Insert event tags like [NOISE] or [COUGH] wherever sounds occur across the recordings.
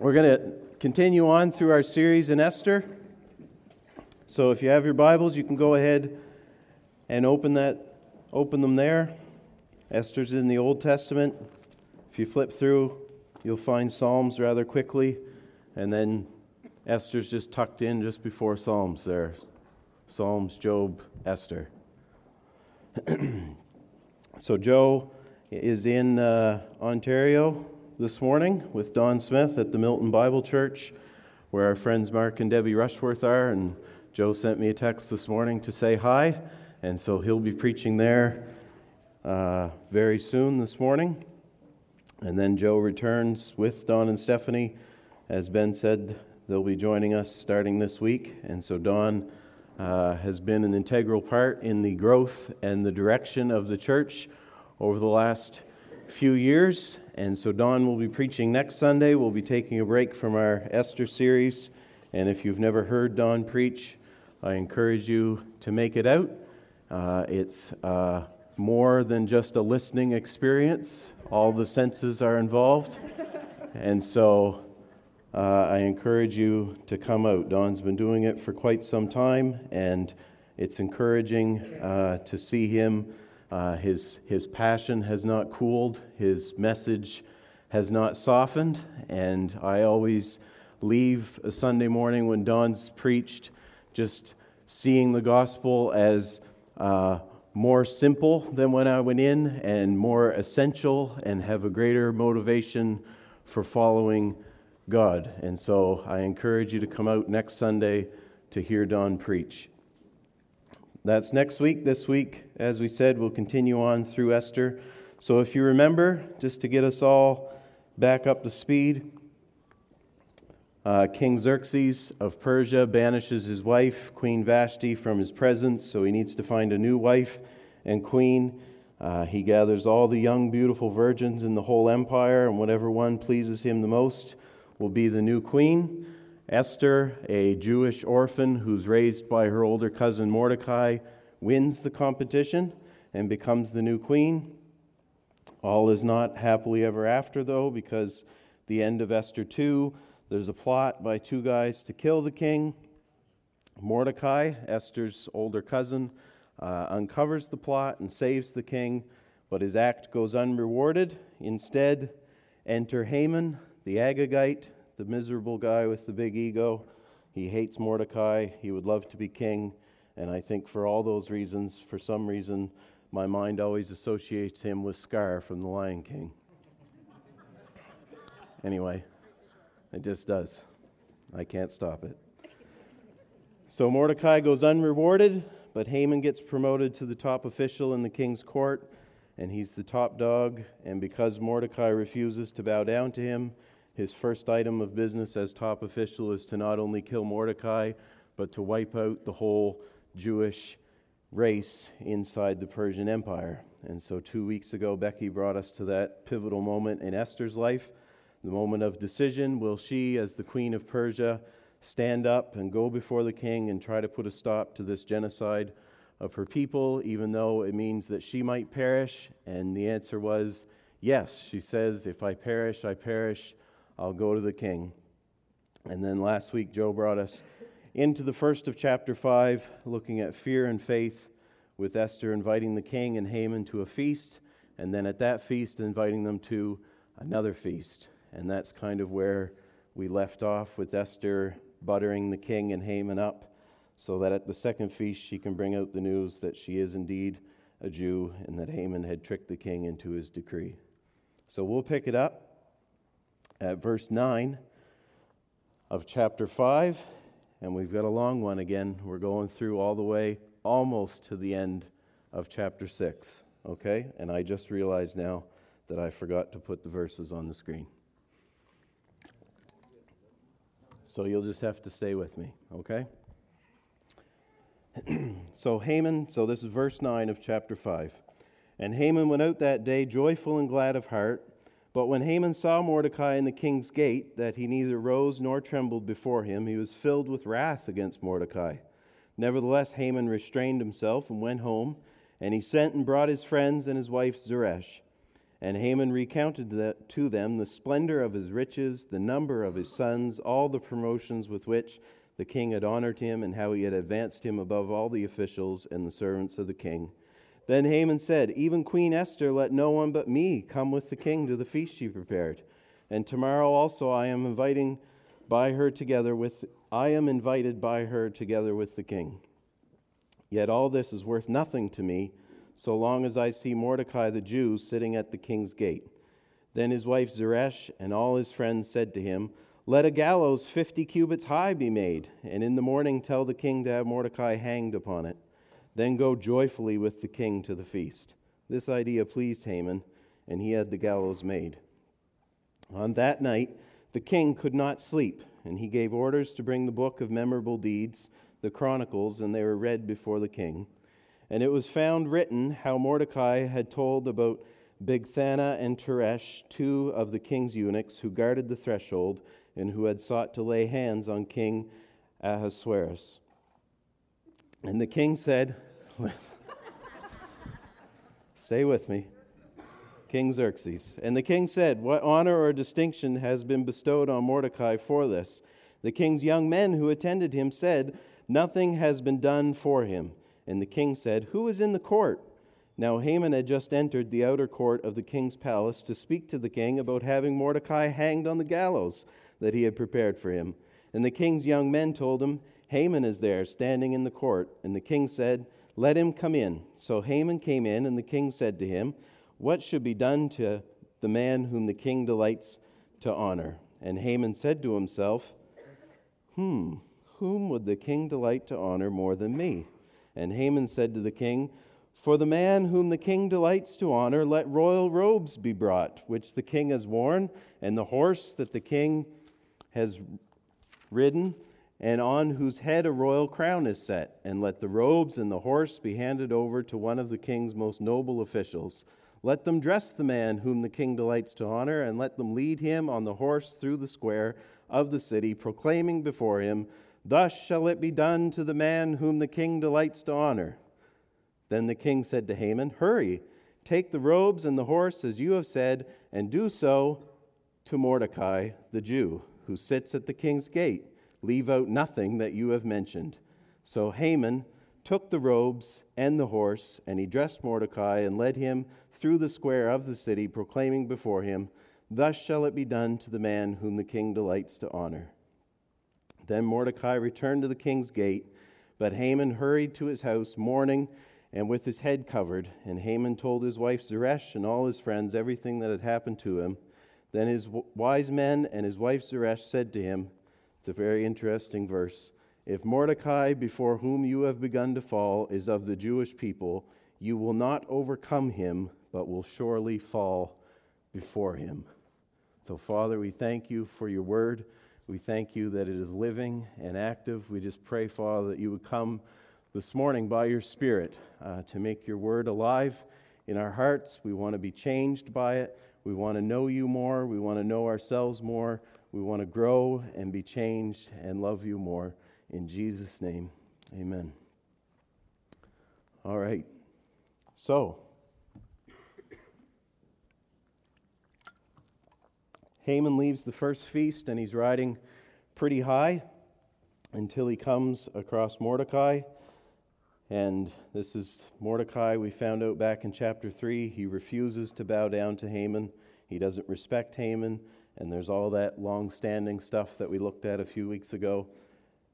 We're going to continue on through our series in Esther. So if you have your Bibles, you can go ahead and open that open them there. Esther's in the Old Testament. If you flip through, you'll find Psalms rather quickly, and then Esther's just tucked in just before Psalms there. Psalms, Job, Esther. [CLEARS THROAT] so Joe is in uh, Ontario this morning with Don Smith at the Milton Bible Church, where our friends Mark and Debbie Rushworth are. And Joe sent me a text this morning to say hi, and so he'll be preaching there uh, very soon this morning. And then Joe returns with Don and Stephanie. As Ben said, they'll be joining us starting this week. And so Don uh, has been an integral part in the growth and the direction of the church over the last few years. And so Don will be preaching next Sunday. We'll be taking a break from our Esther series. And if you've never heard Don preach, I encourage you to make it out. Uh, it's uh, more than just a listening experience, all the senses are involved. and so uh, I encourage you to come out. Don's been doing it for quite some time, and it's encouraging uh, to see him uh, his, his passion has not cooled, his message has not softened, and I always leave a Sunday morning when Don's preached just seeing the gospel as uh, more simple than when I went in and more essential and have a greater motivation for following God. And so I encourage you to come out next Sunday to hear Don preach. That's next week. This week, as we said, we'll continue on through Esther. So if you remember, just to get us all back up to speed, uh, King Xerxes of Persia banishes his wife, Queen Vashti, from his presence, so he needs to find a new wife and queen. Uh, he gathers all the young, beautiful virgins in the whole empire, and whatever one pleases him the most will be the new queen. Esther, a Jewish orphan who's raised by her older cousin Mordecai, wins the competition and becomes the new queen. All is not happily ever after, though, because the end of Esther 2, there's a plot by two guys to kill the king. Mordecai, Esther's older cousin, uh, uncovers the plot and saves the king, but his act goes unrewarded. Instead, enter Haman, the Agagite, the miserable guy with the big ego. He hates Mordecai. He would love to be king. And I think for all those reasons, for some reason, my mind always associates him with Scar from The Lion King. anyway, it just does. I can't stop it. So Mordecai goes unrewarded, but Haman gets promoted to the top official in the king's court, and he's the top dog. And because Mordecai refuses to bow down to him, his first item of business as top official is to not only kill Mordecai, but to wipe out the whole Jewish race inside the Persian Empire. And so, two weeks ago, Becky brought us to that pivotal moment in Esther's life the moment of decision. Will she, as the queen of Persia, stand up and go before the king and try to put a stop to this genocide of her people, even though it means that she might perish? And the answer was yes. She says, If I perish, I perish. I'll go to the king. And then last week, Joe brought us into the first of chapter 5, looking at fear and faith, with Esther inviting the king and Haman to a feast, and then at that feast, inviting them to another feast. And that's kind of where we left off with Esther buttering the king and Haman up, so that at the second feast, she can bring out the news that she is indeed a Jew and that Haman had tricked the king into his decree. So we'll pick it up at verse 9 of chapter 5, and we've got a long one again. We're going through all the way almost to the end of chapter 6, okay? And I just realized now that I forgot to put the verses on the screen. So you'll just have to stay with me, okay? [CLEARS THROAT] so Haman, so this is verse 9 of chapter 5. And Haman went out that day joyful and glad of heart but when Haman saw Mordecai in the king's gate, that he neither rose nor trembled before him, he was filled with wrath against Mordecai. Nevertheless, Haman restrained himself and went home, and he sent and brought his friends and his wife Zeresh. And Haman recounted to them the splendor of his riches, the number of his sons, all the promotions with which the king had honored him, and how he had advanced him above all the officials and the servants of the king. Then Haman said, Even Queen Esther, let no one but me come with the king to the feast she prepared. And tomorrow also I am inviting by her together with I am invited by her together with the king. Yet all this is worth nothing to me so long as I see Mordecai the Jew sitting at the king's gate. Then his wife Zeresh and all his friends said to him, Let a gallows fifty cubits high be made, and in the morning tell the king to have Mordecai hanged upon it. Then go joyfully with the king to the feast. This idea pleased Haman, and he had the gallows made. On that night, the king could not sleep, and he gave orders to bring the book of memorable deeds, the Chronicles, and they were read before the king. And it was found written how Mordecai had told about Bigthana and Teresh, two of the king's eunuchs who guarded the threshold and who had sought to lay hands on King Ahasuerus. And the king said, Stay with me. King Xerxes. And the king said, What honor or distinction has been bestowed on Mordecai for this? The king's young men who attended him said, Nothing has been done for him. And the king said, Who is in the court? Now Haman had just entered the outer court of the king's palace to speak to the king about having Mordecai hanged on the gallows that he had prepared for him. And the king's young men told him, Haman is there, standing in the court. And the king said, Let him come in. So Haman came in, and the king said to him, What should be done to the man whom the king delights to honor? And Haman said to himself, Hmm, whom would the king delight to honor more than me? And Haman said to the king, For the man whom the king delights to honor, let royal robes be brought, which the king has worn, and the horse that the king has ridden, and on whose head a royal crown is set. And let the robes and the horse be handed over to one of the king's most noble officials. Let them dress the man whom the king delights to honor, and let them lead him on the horse through the square of the city, proclaiming before him, Thus shall it be done to the man whom the king delights to honor. Then the king said to Haman, Hurry, take the robes and the horse as you have said, and do so to Mordecai the Jew, who sits at the king's gate. Leave out nothing that you have mentioned. So Haman took the robes and the horse, and he dressed Mordecai and led him through the square of the city, proclaiming before him, Thus shall it be done to the man whom the king delights to honor. Then Mordecai returned to the king's gate, but Haman hurried to his house, mourning and with his head covered. And Haman told his wife Zeresh and all his friends everything that had happened to him. Then his wise men and his wife Zeresh said to him, It's a very interesting verse. If Mordecai, before whom you have begun to fall, is of the Jewish people, you will not overcome him, but will surely fall before him. So, Father, we thank you for your word. We thank you that it is living and active. We just pray, Father, that you would come this morning by your Spirit uh, to make your word alive in our hearts. We want to be changed by it. We want to know you more. We want to know ourselves more. We want to grow and be changed and love you more. In Jesus' name, amen. All right. So, Haman leaves the first feast and he's riding pretty high until he comes across Mordecai. And this is Mordecai, we found out back in chapter 3. He refuses to bow down to Haman, he doesn't respect Haman, and there's all that long standing stuff that we looked at a few weeks ago.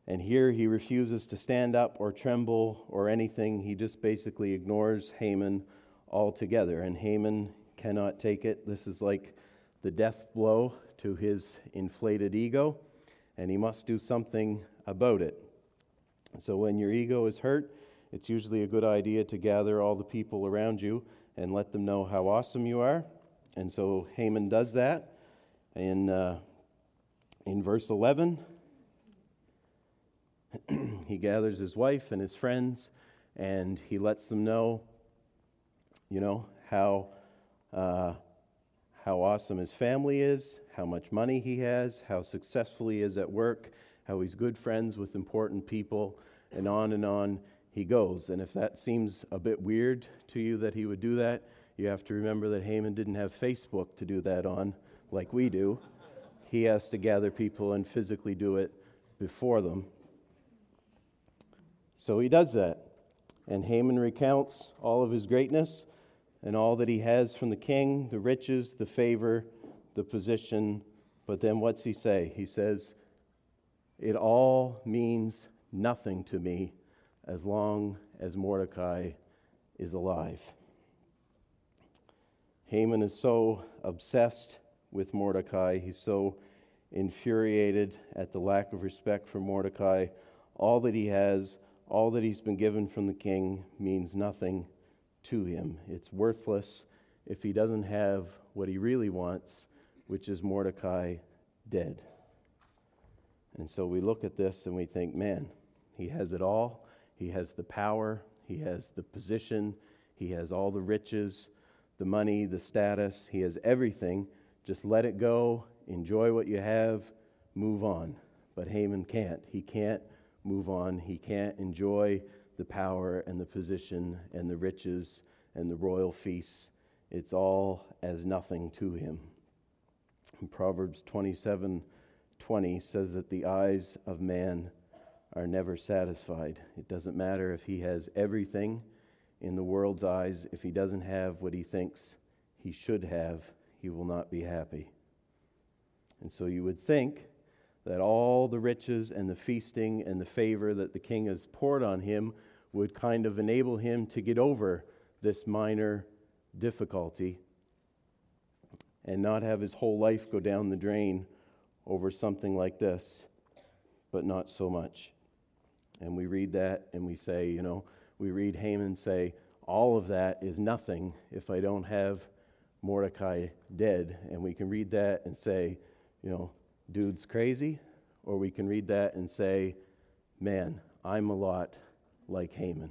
And here he refuses to stand up or tremble or anything. He just basically ignores Haman altogether. And Haman cannot take it. This is like the death blow to his inflated ego, and he must do something about it. So, when your ego is hurt, it's usually a good idea to gather all the people around you and let them know how awesome you are. And so Haman does that. In, uh, in verse 11, [CLEARS THROAT] he gathers his wife and his friends and he lets them know, you know, how uh, how awesome his family is, how much money he has, how successful he is at work, how he's good friends with important people, and on and on he goes. And if that seems a bit weird to you that he would do that, you have to remember that Haman didn't have Facebook to do that on like we do. He has to gather people and physically do it before them. So he does that. And Haman recounts all of his greatness and all that he has from the king the riches, the favor, the position. But then what's he say? He says, It all means nothing to me as long as Mordecai is alive. Haman is so obsessed with Mordecai, he's so infuriated at the lack of respect for Mordecai. All that he has, all that he's been given from the king, means nothing to him. It's worthless if he doesn't have what he really wants, which is Mordecai dead. And so we look at this and we think, man, he has it all. He has the power, he has the position, he has all the riches, the money, the status, he has everything. Just let it go, enjoy what you have, move on. But Haman can't. He can't move on. He can't enjoy the power and the position and the riches and the royal feasts. It's all as nothing to him. And Proverbs 27 20 says that the eyes of man are never satisfied. It doesn't matter if he has everything in the world's eyes, if he doesn't have what he thinks he should have, he will not be happy. And so you would think that all the riches and the feasting and the favor that the king has poured on him would kind of enable him to get over this minor difficulty and not have his whole life go down the drain over something like this, but not so much. And we read that and we say, you know, we read Haman say, all of that is nothing if I don't have Mordecai dead. And we can read that and say, you know, dude's crazy. Or we can read that and say, man, I'm a lot like Haman.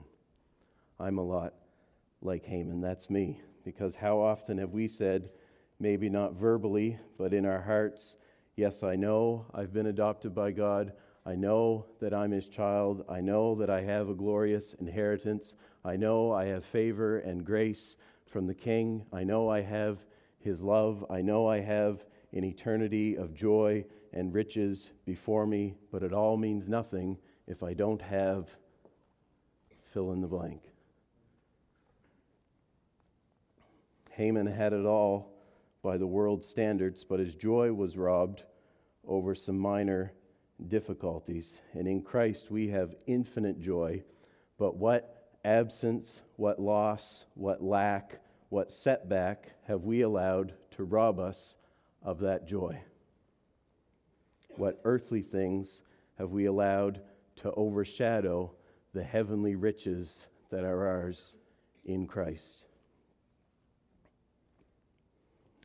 I'm a lot like Haman. That's me. Because how often have we said, maybe not verbally, but in our hearts, yes, I know I've been adopted by God. I know that I'm his child. I know that I have a glorious inheritance. I know I have favor and grace from the King. I know I have his love. I know I have an eternity of joy and riches before me, but it all means nothing if I don't have fill in the blank. Haman had it all by the world's standards, but his joy was robbed over some minor difficulties. And in Christ, we have infinite joy. But what absence, what loss, what lack, what setback have we allowed to rob us of that joy? What earthly things have we allowed to overshadow the heavenly riches that are ours in Christ?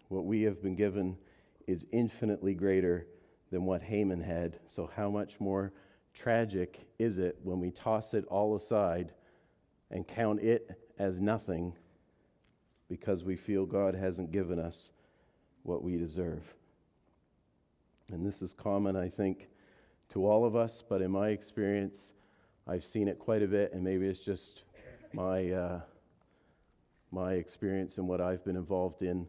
What we have been given is infinitely greater than what Haman had. So, how much more tragic is it when we toss it all aside and count it as nothing because we feel God hasn't given us what we deserve? And this is common, I think, to all of us, but in my experience, I've seen it quite a bit, and maybe it's just my, uh, my experience and what I've been involved in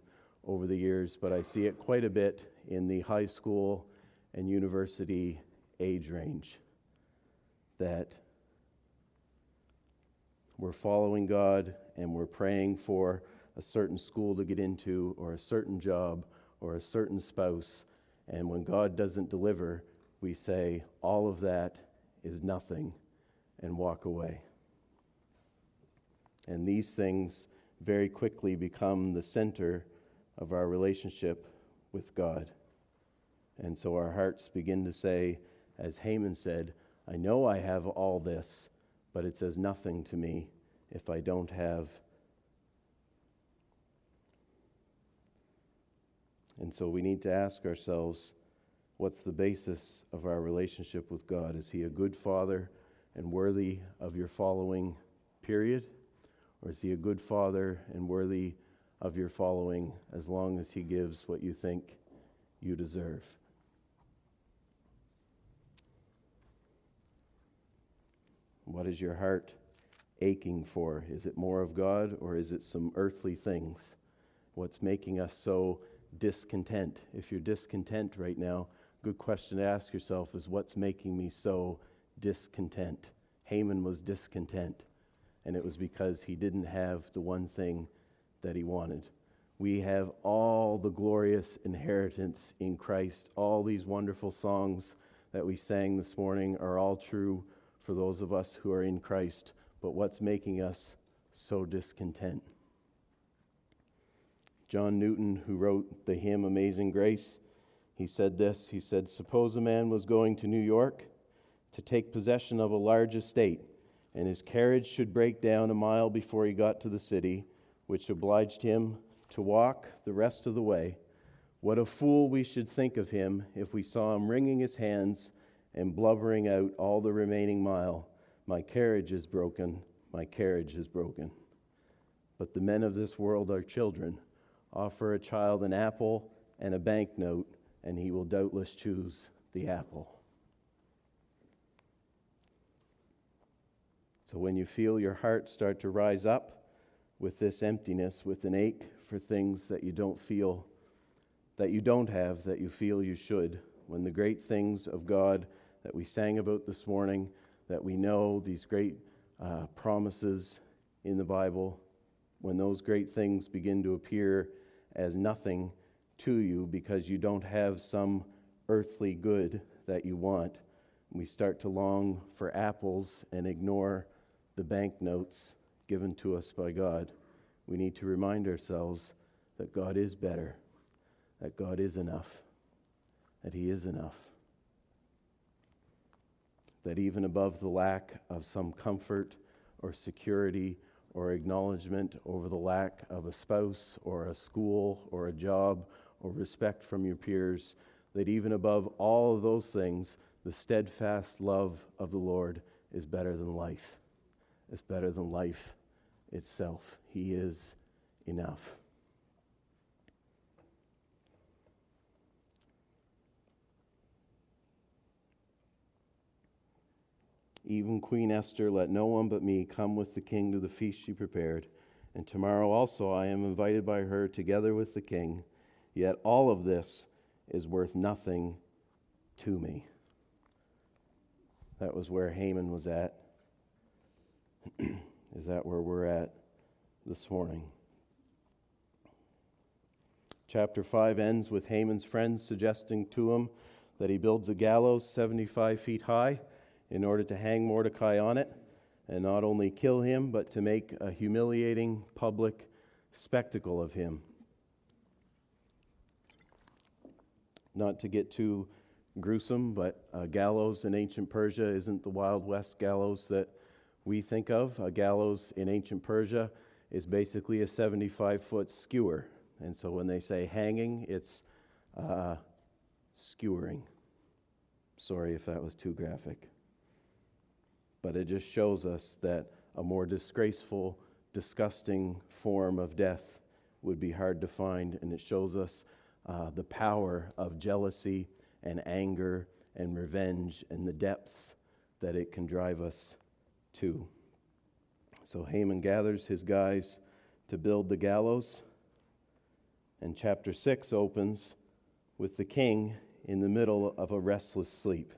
over the years, but I see it quite a bit in the high school and university age range. That we're following God and we're praying for a certain school to get into, or a certain job, or a certain spouse. And when God doesn't deliver, we say, all of that is nothing, and walk away. And these things very quickly become the center of our relationship with God. And so our hearts begin to say, as Haman said, I know I have all this, but it says nothing to me if I don't have. And so we need to ask ourselves what's the basis of our relationship with God? Is He a good Father and worthy of your following, period? Or is He a good Father and worthy of your following as long as He gives what you think you deserve? What is your heart aching for? Is it more of God or is it some earthly things? What's making us so discontent? If you're discontent right now, good question to ask yourself is what's making me so discontent? Haman was discontent, and it was because he didn't have the one thing that he wanted. We have all the glorious inheritance in Christ. All these wonderful songs that we sang this morning are all true for those of us who are in Christ. But what's making us so discontent? John Newton, who wrote the hymn Amazing Grace, he said this He said, Suppose a man was going to New York to take possession of a large estate, and his carriage should break down a mile before he got to the city, which obliged him to walk the rest of the way. What a fool we should think of him if we saw him wringing his hands and blubbering out all the remaining mile My carriage is broken, my carriage is broken. But the men of this world are children Offer a child an apple and a banknote, and he will doubtless choose the apple. So when you feel your heart start to rise up with this emptiness, with an ache for things that you don't feel, that you don't have, that you feel you should, when the great things of God that we sang about this morning, that we know, these great uh, promises in the Bible, when those great things begin to appear as nothing to you because you don't have some earthly good that you want. We start to long for apples and ignore the banknotes given to us by God. We need to remind ourselves that God is better, that God is enough, that He is enough. That even above the lack of some comfort or security or acknowledgement over the lack of a spouse or a school or a job or respect from your peers, that even above all of those things, the steadfast love of the Lord is better than life. It's better than life itself. He is enough. Even Queen Esther, let no one but me come with the king to the feast she prepared. And tomorrow also I am invited by her together with the king. Yet all of this is worth nothing to me. That was where Haman was at. [CLEARS THROAT] is that where we're at this morning? Chapter 5 ends with Haman's friends suggesting to him that he builds a gallows 75 feet high in order to hang Mordecai on it and not only kill him, but to make a humiliating public spectacle of him. Not to get too gruesome, but a gallows in ancient Persia isn't the Wild West gallows that we think of. A gallows in ancient Persia is basically a 75 foot skewer. And so when they say hanging, it's uh, skewering. Sorry if that was too graphic but it just shows us that a more disgraceful, disgusting form of death would be hard to find, and it shows us uh, the power of jealousy and anger and revenge and the depths that it can drive us to. So Haman gathers his guys to build the gallows, and chapter 6 opens with the king in the middle of a restless sleep.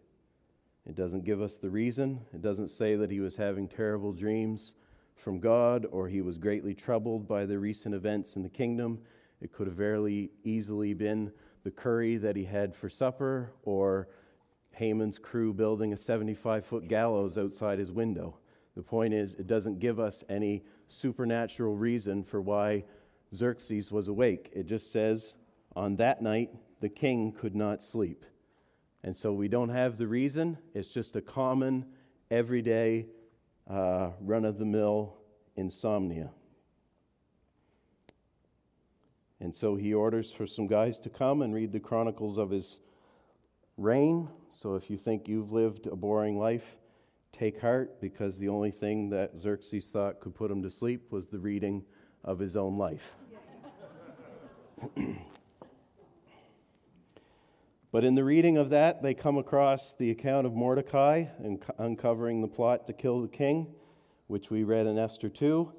It doesn't give us the reason. It doesn't say that he was having terrible dreams from God or he was greatly troubled by the recent events in the kingdom. It could have very easily been the curry that he had for supper or Haman's crew building a 75 foot gallows outside his window. The point is, it doesn't give us any supernatural reason for why Xerxes was awake. It just says, on that night, the king could not sleep. And so we don't have the reason. It's just a common, everyday, uh, run of the mill insomnia. And so he orders for some guys to come and read the chronicles of his reign. So if you think you've lived a boring life, take heart because the only thing that Xerxes thought could put him to sleep was the reading of his own life. [CLEARS THROAT] But in the reading of that, they come across the account of Mordecai and uncovering the plot to kill the king, which we read in Esther 2.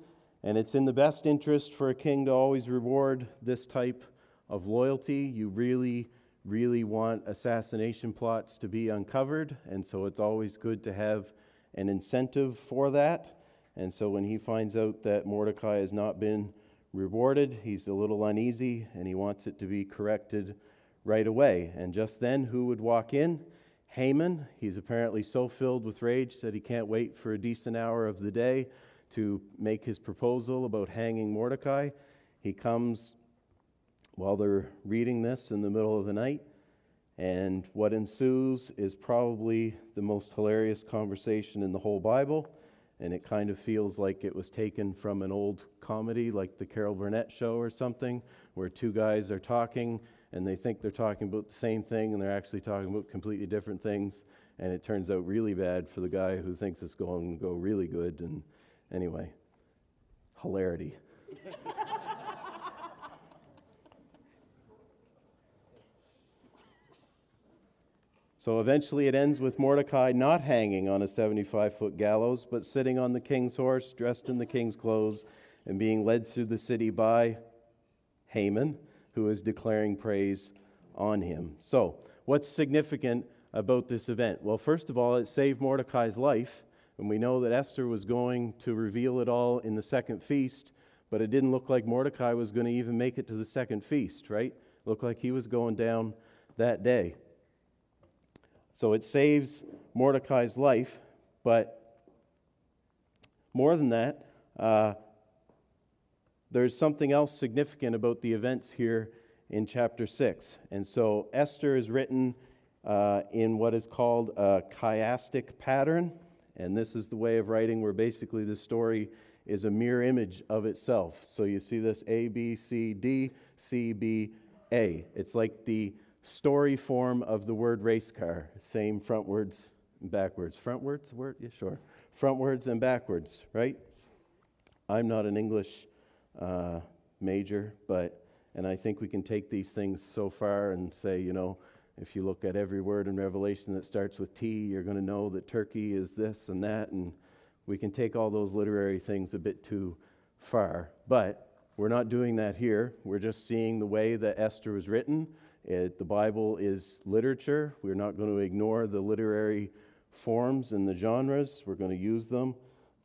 And it's in the best interest for a king to always reward this type of loyalty. You really, really want assassination plots to be uncovered, and so it's always good to have an incentive for that. And so when he finds out that Mordecai has not been rewarded, he's a little uneasy and he wants it to be corrected right away. And just then, who would walk in? Haman. He's apparently so filled with rage that he can't wait for a decent hour of the day to make his proposal about hanging Mordecai. He comes while they're reading this in the middle of the night. And what ensues is probably the most hilarious conversation in the whole Bible. And it kind of feels like it was taken from an old comedy like the Carol Burnett show or something, where two guys are talking and they think they're talking about the same thing and they're actually talking about completely different things. And it turns out really bad for the guy who thinks it's going to go really good. And anyway, hilarity. So eventually it ends with Mordecai not hanging on a 75 foot gallows, but sitting on the king's horse, dressed in the king's clothes, and being led through the city by Haman, who is declaring praise on him. So, what's significant about this event? Well, first of all, it saved Mordecai's life, and we know that Esther was going to reveal it all in the second feast, but it didn't look like Mordecai was going to even make it to the second feast, right? It looked like he was going down that day. So it saves Mordecai's life, but more than that, uh, there's something else significant about the events here in chapter 6. And so Esther is written uh, in what is called a chiastic pattern. And this is the way of writing where basically the story is a mirror image of itself. So you see this A, B, C, D, C, B, A. It's like the story form of the word race car. Same frontwards and backwards. Frontwards, word? Yeah, sure. Frontwards and backwards, right? I'm not an English uh, major, but, and I think we can take these things so far and say, you know, if you look at every word in Revelation that starts with T, you're going to know that Turkey is this and that, and we can take all those literary things a bit too far. But we're not doing that here. We're just seeing the way that Esther was written it, the Bible is literature. We're not going to ignore the literary forms and the genres. We're going to use them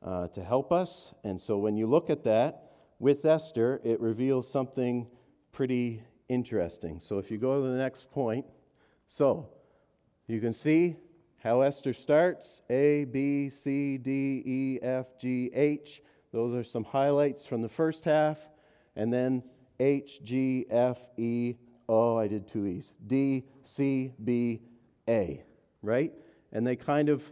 uh, to help us. And so when you look at that with Esther, it reveals something pretty interesting. So if you go to the next point, so you can see how Esther starts A, B, C, D, E, F, G, H. Those are some highlights from the first half. And then H, G, F, E, Oh, I did two E's. D, C, B, A, right? And they kind of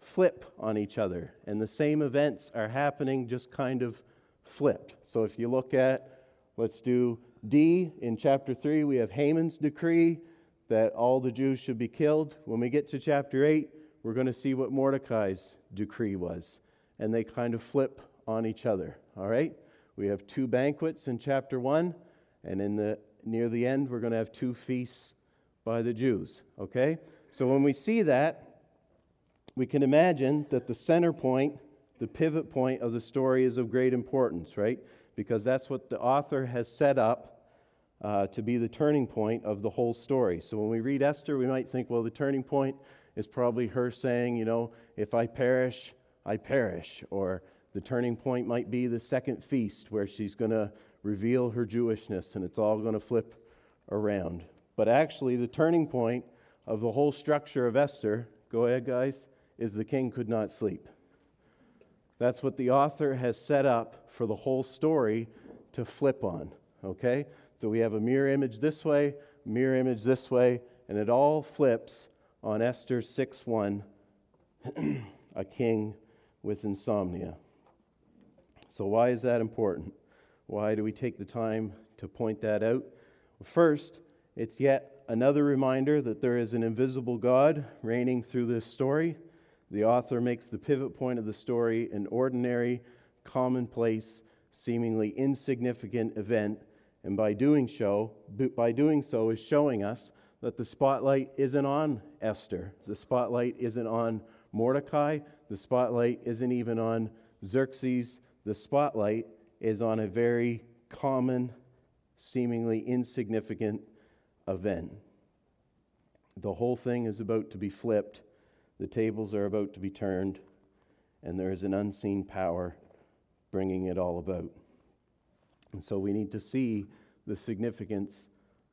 flip on each other. And the same events are happening, just kind of flipped. So if you look at, let's do D in chapter 3, we have Haman's decree that all the Jews should be killed. When we get to chapter 8, we're going to see what Mordecai's decree was. And they kind of flip on each other, all right? We have two banquets in chapter 1, and in the near the end, we're going to have two feasts by the Jews. Okay? So when we see that, we can imagine that the center point, the pivot point of the story is of great importance, right? Because that's what the author has set up uh, to be the turning point of the whole story. So when we read Esther, we might think, well, the turning point is probably her saying, you know, if I perish, I perish. Or the turning point might be the second feast where she's going to reveal her Jewishness, and it's all going to flip around. But actually, the turning point of the whole structure of Esther, go ahead, guys, is the king could not sleep. That's what the author has set up for the whole story to flip on, okay? So we have a mirror image this way, mirror image this way, and it all flips on Esther 6 1, [CLEARS THROAT] a king with insomnia. So, why is that important? Why do we take the time to point that out? First, it's yet another reminder that there is an invisible God reigning through this story. The author makes the pivot point of the story an ordinary, commonplace, seemingly insignificant event, and by doing so, by doing so is showing us that the spotlight isn't on Esther. The spotlight isn't on Mordecai. The spotlight isn't even on Xerxes, the spotlight is on a very common, seemingly insignificant event. The whole thing is about to be flipped, the tables are about to be turned, and there is an unseen power bringing it all about. And so we need to see the significance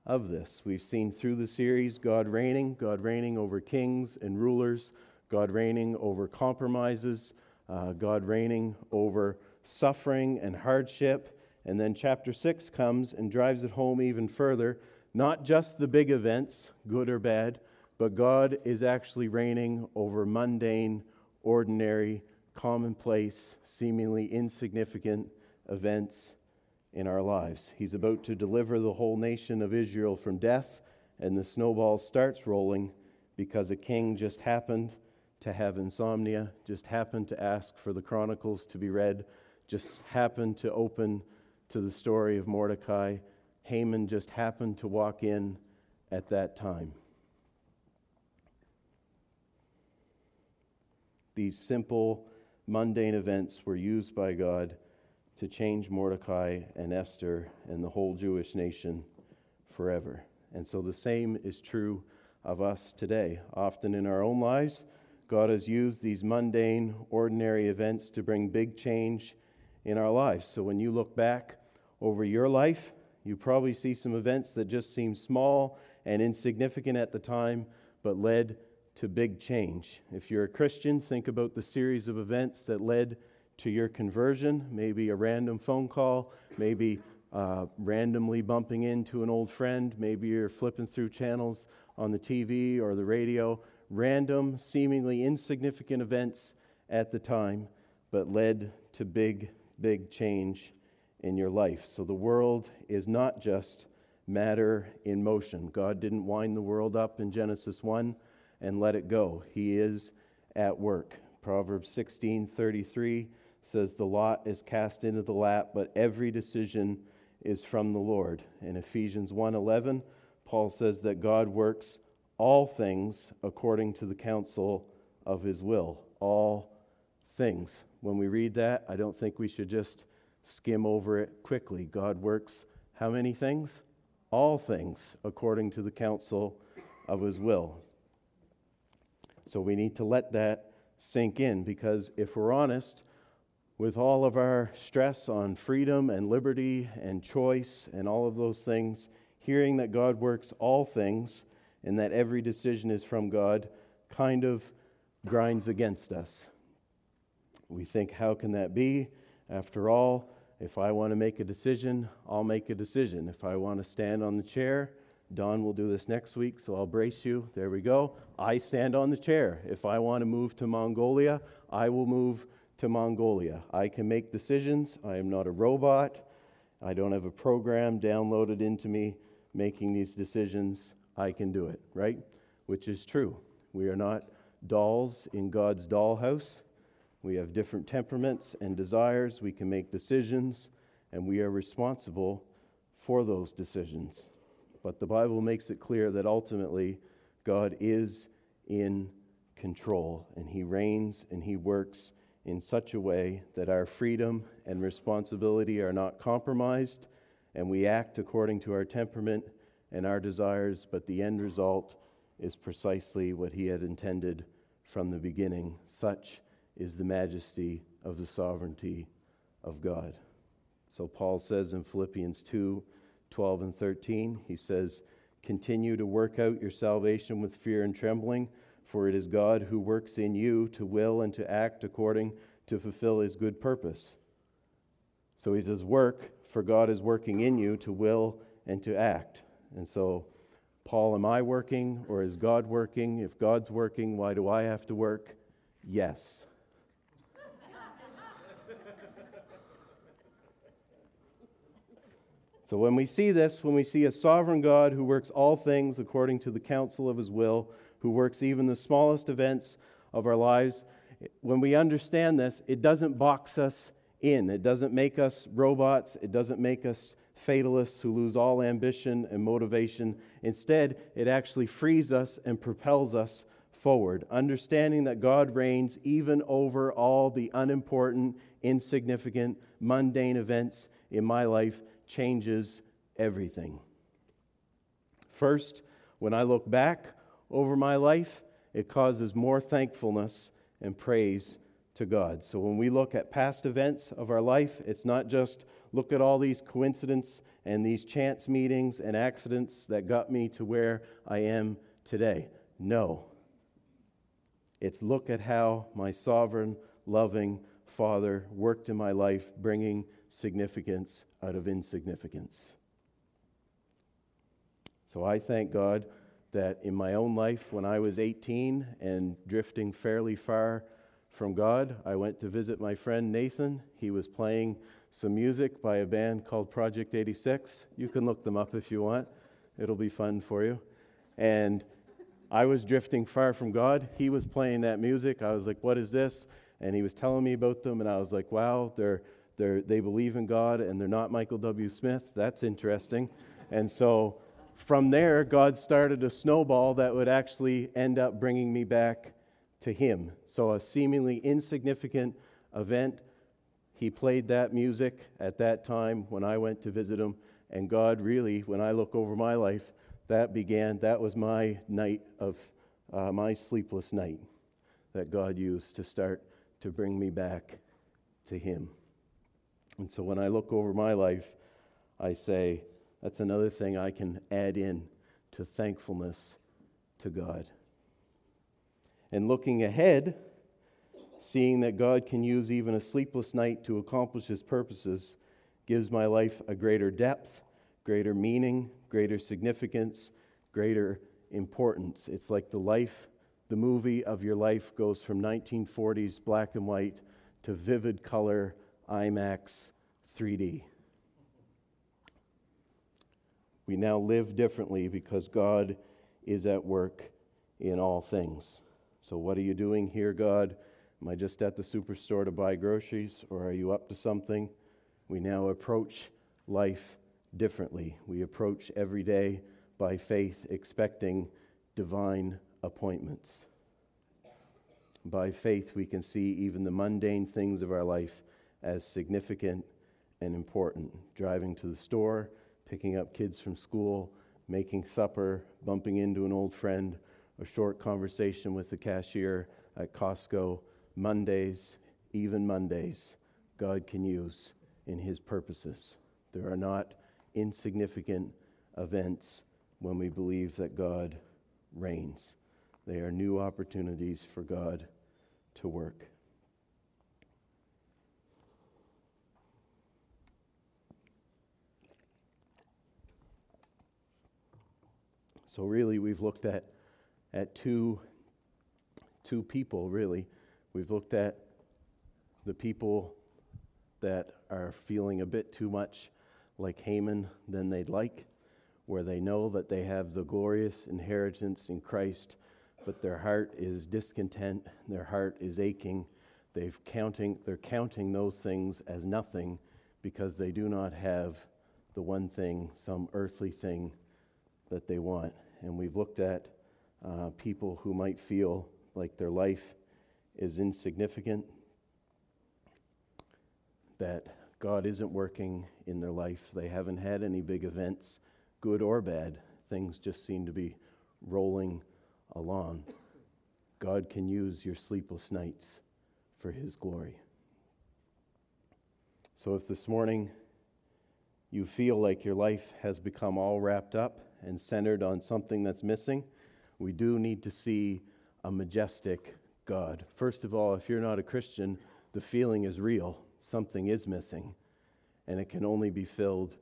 of this. We've seen through the series God reigning, God reigning over kings and rulers, God reigning over compromises, uh, God reigning over suffering and hardship. And then chapter 6 comes and drives it home even further. Not just the big events, good or bad, but God is actually reigning over mundane, ordinary, commonplace, seemingly insignificant events in our lives. He's about to deliver the whole nation of Israel from death, and the snowball starts rolling because a king just happened to have insomnia, just happened to ask for the Chronicles to be read, just happened to open to the story of Mordecai. Haman just happened to walk in at that time. These simple, mundane events were used by God to change Mordecai and Esther and the whole Jewish nation forever. And so the same is true of us today. Often in our own lives, God has used these mundane, ordinary events to bring big change in our lives. So when you look back over your life, you probably see some events that just seem small and insignificant at the time, but led to big change. If you're a Christian, think about the series of events that led to your conversion, maybe a random phone call, maybe uh, randomly bumping into an old friend, maybe you're flipping through channels on the TV or the radio, random, seemingly insignificant events at the time, but led to big, big change in your life. So the world is not just matter in motion. God didn't wind the world up in Genesis 1 and let it go. He is at work. Proverbs 16:33 says, The lot is cast into the lap, but every decision is from the Lord. In Ephesians 1:11, Paul says that God works all things according to the counsel of his will. All things. When we read that, I don't think we should just skim over it quickly. God works how many things? All things according to the counsel of his will. So we need to let that sink in because if we're honest, with all of our stress on freedom and liberty and choice and all of those things, hearing that God works all things and that every decision is from God kind of grinds against us. We think, how can that be? After all, if I want to make a decision, I'll make a decision. If I want to stand on the chair, Don will do this next week, so I'll brace you. There we go. I stand on the chair. If I want to move to Mongolia, I will move to Mongolia. I can make decisions. I am not a robot. I don't have a program downloaded into me making these decisions. I can do it, right? Which is true. We are not dolls in God's dollhouse. We have different temperaments and desires. We can make decisions, and we are responsible for those decisions. But the Bible makes it clear that ultimately God is in control, and He reigns and He works in such a way that our freedom and responsibility are not compromised and we act according to our temperament and our desires, but the end result is precisely what He had intended from the beginning. Such is the majesty of the sovereignty of God. So Paul says in Philippians 2 12 and 13, he says, Continue to work out your salvation with fear and trembling for it is God who works in you to will and to act according to fulfill his good purpose. So he says, Work, for God is working in you to will and to act. And so, Paul, am I working or is God working? If God's working, why do I have to work? Yes. So, when we see this, when we see a sovereign God who works all things according to the counsel of his will, who works even the smallest events of our lives. When we understand this, it doesn't box us in. It doesn't make us robots. It doesn't make us fatalists who lose all ambition and motivation. Instead, it actually frees us and propels us forward, understanding that God reigns even over all the unimportant, insignificant, mundane events in my life changes everything. First, when I look back over my life, it causes more thankfulness and praise to God. So when we look at past events of our life, it's not just look at all these coincidences and these chance meetings and accidents that got me to where I am today. No. It's look at how my sovereign, loving Father worked in my life, bringing significance out of insignificance. So I thank God that in my own life, when I was 18 and drifting fairly far from God, I went to visit my friend Nathan. He was playing some music by a band called Project 86. You can look them up if you want, it'll be fun for you. And I was drifting far from God. He was playing that music. I was like, What is this? And he was telling me about them, and I was like, Wow, they're, they're, they believe in God and they're not Michael W. Smith. That's interesting. And so from there, God started a snowball that would actually end up bringing me back to Him. So, a seemingly insignificant event, He played that music at that time when I went to visit Him. And God really, when I look over my life, that began, that was my night of, uh, my sleepless night that God used to start to bring me back to Him. And so when I look over my life, I say, that's another thing I can add in to thankfulness to God. And looking ahead, seeing that God can use even a sleepless night to accomplish his purposes gives my life a greater depth, greater meaning, greater significance, greater importance. It's like the life, the movie of your life goes from 1940s black and white to vivid color IMAX 3D. We now live differently because God is at work in all things. So, what are you doing here, God? Am I just at the superstore to buy groceries, or are you up to something? We now approach life differently. We approach every day by faith, expecting divine appointments. By faith, we can see even the mundane things of our life as significant and important. Driving to the store, picking up kids from school, making supper, bumping into an old friend, a short conversation with the cashier at Costco, Mondays, even Mondays, God can use in His purposes. There are not insignificant events when we believe that God reigns. They are new opportunities for God to work. So, really, we've looked at, at two, two people, really. We've looked at the people that are feeling a bit too much like Haman than they'd like, where they know that they have the glorious inheritance in Christ, but their heart is discontent, their heart is aching. They've counting, they're counting those things as nothing because they do not have the one thing, some earthly thing that they want. And we've looked at uh, people who might feel like their life is insignificant, that God isn't working in their life. They haven't had any big events, good or bad. Things just seem to be rolling along. God can use your sleepless nights for His glory. So if this morning you feel like your life has become all wrapped up and centered on something that's missing, we do need to see a majestic God. First of all, if you're not a Christian, the feeling is real. Something is missing, and it can only be filled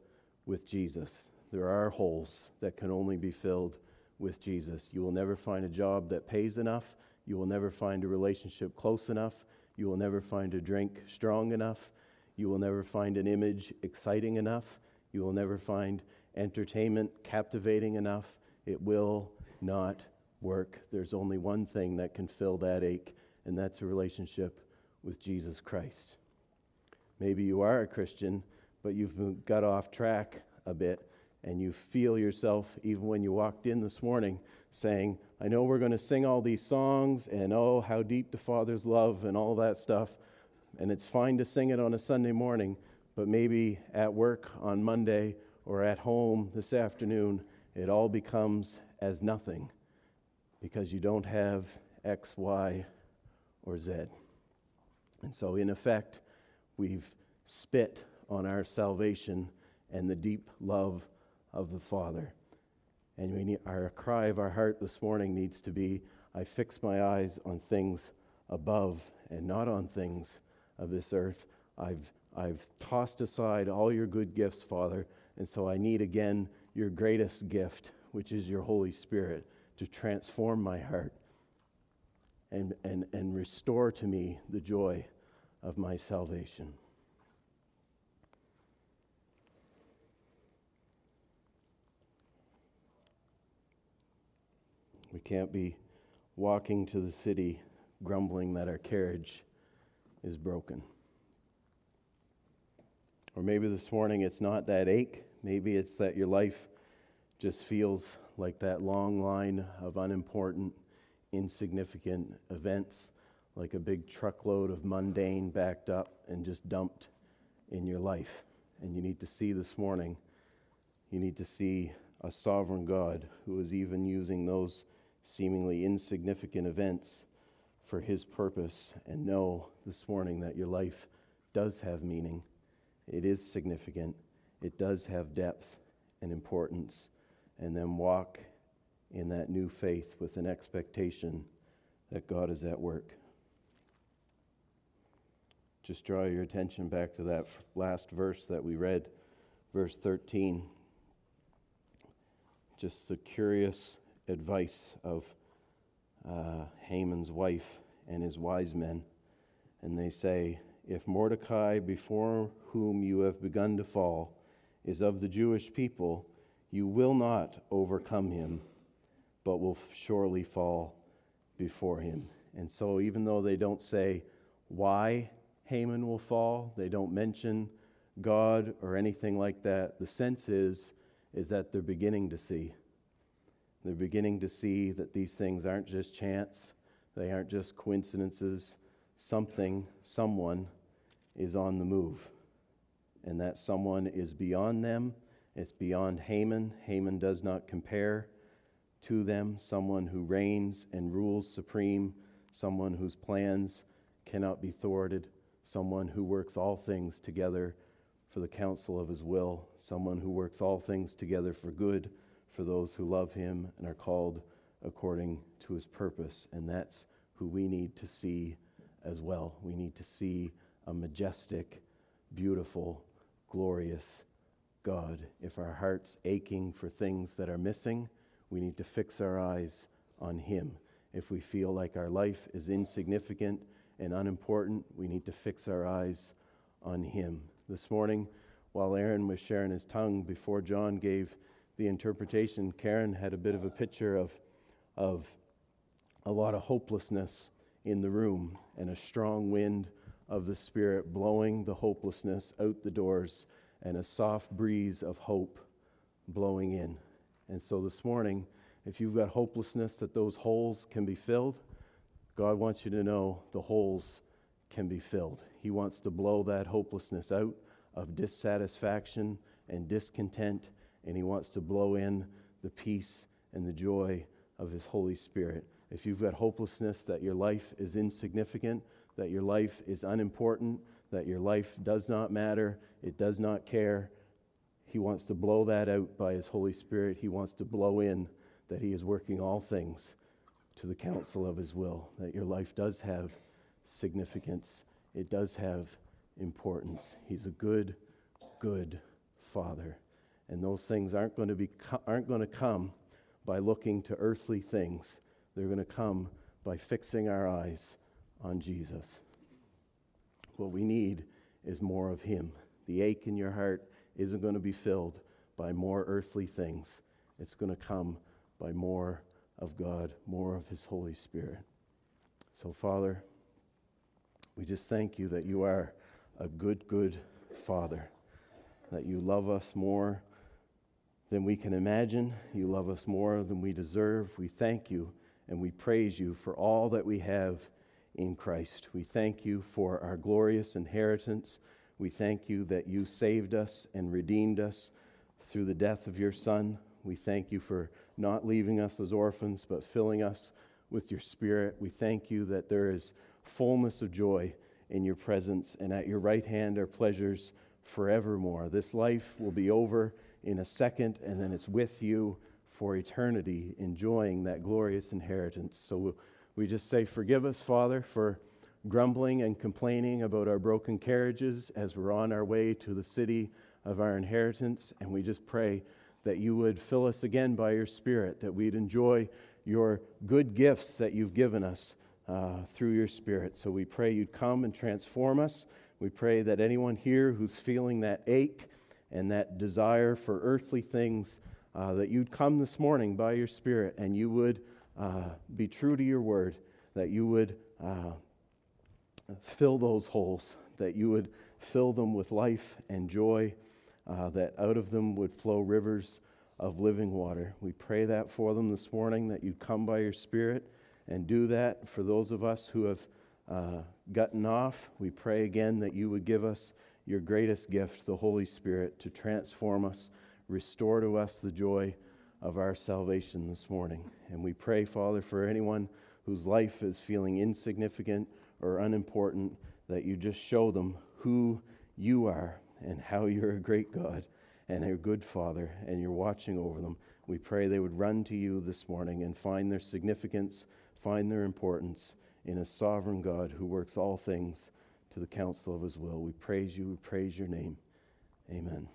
with Jesus. There are holes that can only be filled with Jesus. You will never find a job that pays enough. You will never find a relationship close enough. You will never find a drink strong enough. You will never find an image exciting enough. You will never find entertainment captivating enough. It will not work. There's only one thing that can fill that ache, and that's a relationship with Jesus Christ. Maybe you are a Christian, but you've got off track a bit, and you feel yourself, even when you walked in this morning, saying, I know we're going to sing all these songs and oh, how deep the Father's love and all that stuff. And it's fine to sing it on a Sunday morning, but maybe at work on Monday or at home this afternoon, it all becomes as nothing because you don't have X, Y, or Z. And so, in effect, we've spit on our salvation and the deep love of the Father. And we need, our cry of our heart this morning needs to be I fix my eyes on things above and not on things of this earth. I've, I've tossed aside all your good gifts, Father, and so I need again your greatest gift, which is your Holy Spirit, to transform my heart and, and, and restore to me the joy of my salvation. We can't be walking to the city grumbling that our carriage is broken. Or maybe this morning it's not that ache. Maybe it's that your life just feels like that long line of unimportant, insignificant events, like a big truckload of mundane backed up and just dumped in your life. And you need to see this morning, you need to see a sovereign God who is even using those seemingly insignificant events for his purpose and know this morning that your life does have meaning. It is significant. It does have depth and importance. And then walk in that new faith with an expectation that God is at work. Just draw your attention back to that last verse that we read, verse 13. Just the curious advice of uh, Haman's wife and his wise men. And they say, If Mordecai, before whom you have begun to fall, is of the Jewish people, you will not overcome him, but will surely fall before him. And so, even though they don't say why Haman will fall, they don't mention God or anything like that, the sense is, is that they're beginning to see. They're beginning to see that these things aren't just chance, they aren't just coincidences. Something, someone is on the move. And that someone is beyond them. It's beyond Haman. Haman does not compare to them. Someone who reigns and rules supreme. Someone whose plans cannot be thwarted. Someone who works all things together for the counsel of his will. Someone who works all things together for good for those who love him and are called according to his purpose. And that's who we need to see as well. We need to see a majestic, beautiful, glorious God. If our heart's aching for things that are missing, we need to fix our eyes on him. If we feel like our life is insignificant and unimportant, we need to fix our eyes on him. This morning, while Aaron was sharing his tongue before John gave the interpretation, Karen had a bit of a picture of, of a lot of hopelessness in the room and a strong wind of the Spirit blowing the hopelessness out the doors and a soft breeze of hope blowing in. And so this morning, if you've got hopelessness that those holes can be filled, God wants you to know the holes can be filled. He wants to blow that hopelessness out of dissatisfaction and discontent and He wants to blow in the peace and the joy of His Holy Spirit. If you've got hopelessness that your life is insignificant, that your life is unimportant, that your life does not matter, it does not care, He wants to blow that out by His Holy Spirit. He wants to blow in that He is working all things to the counsel of His will, that your life does have significance, it does have importance. He's a good, good Father. And those things aren't going to, be, aren't going to come by looking to earthly things. They're going to come by fixing our eyes on Jesus. What we need is more of Him. The ache in your heart isn't going to be filled by more earthly things, it's going to come by more of God, more of His Holy Spirit. So, Father, we just thank you that you are a good, good Father, that you love us more than we can imagine. You love us more than we deserve. We thank you and we praise you for all that we have in Christ. We thank you for our glorious inheritance. We thank you that you saved us and redeemed us through the death of your Son. We thank you for not leaving us as orphans, but filling us with your Spirit. We thank you that there is fullness of joy in your presence, and at your right hand are pleasures forevermore. This life will be over in a second, and then it's with you for eternity, enjoying that glorious inheritance. So we just say, Forgive us, Father, for grumbling and complaining about our broken carriages as we're on our way to the city of our inheritance. And we just pray that you would fill us again by your Spirit, that we'd enjoy your good gifts that you've given us uh, through your Spirit. So we pray you'd come and transform us. We pray that anyone here who's feeling that ache and that desire for earthly things, uh, that you'd come this morning by your Spirit and you would uh, be true to your word, that you would uh, fill those holes, that you would fill them with life and joy, uh, that out of them would flow rivers of living water. We pray that for them this morning, that you'd come by your Spirit and do that for those of us who have uh, gotten off. We pray again that you would give us your greatest gift, the Holy Spirit, to transform us, restore to us the joy of our salvation this morning. And we pray, Father, for anyone whose life is feeling insignificant or unimportant, that you just show them who you are and how you're a great God and a good Father, and you're watching over them. We pray they would run to you this morning and find their significance, find their importance in a sovereign God who works all things to the counsel of his will. We praise you, we praise your name. Amen.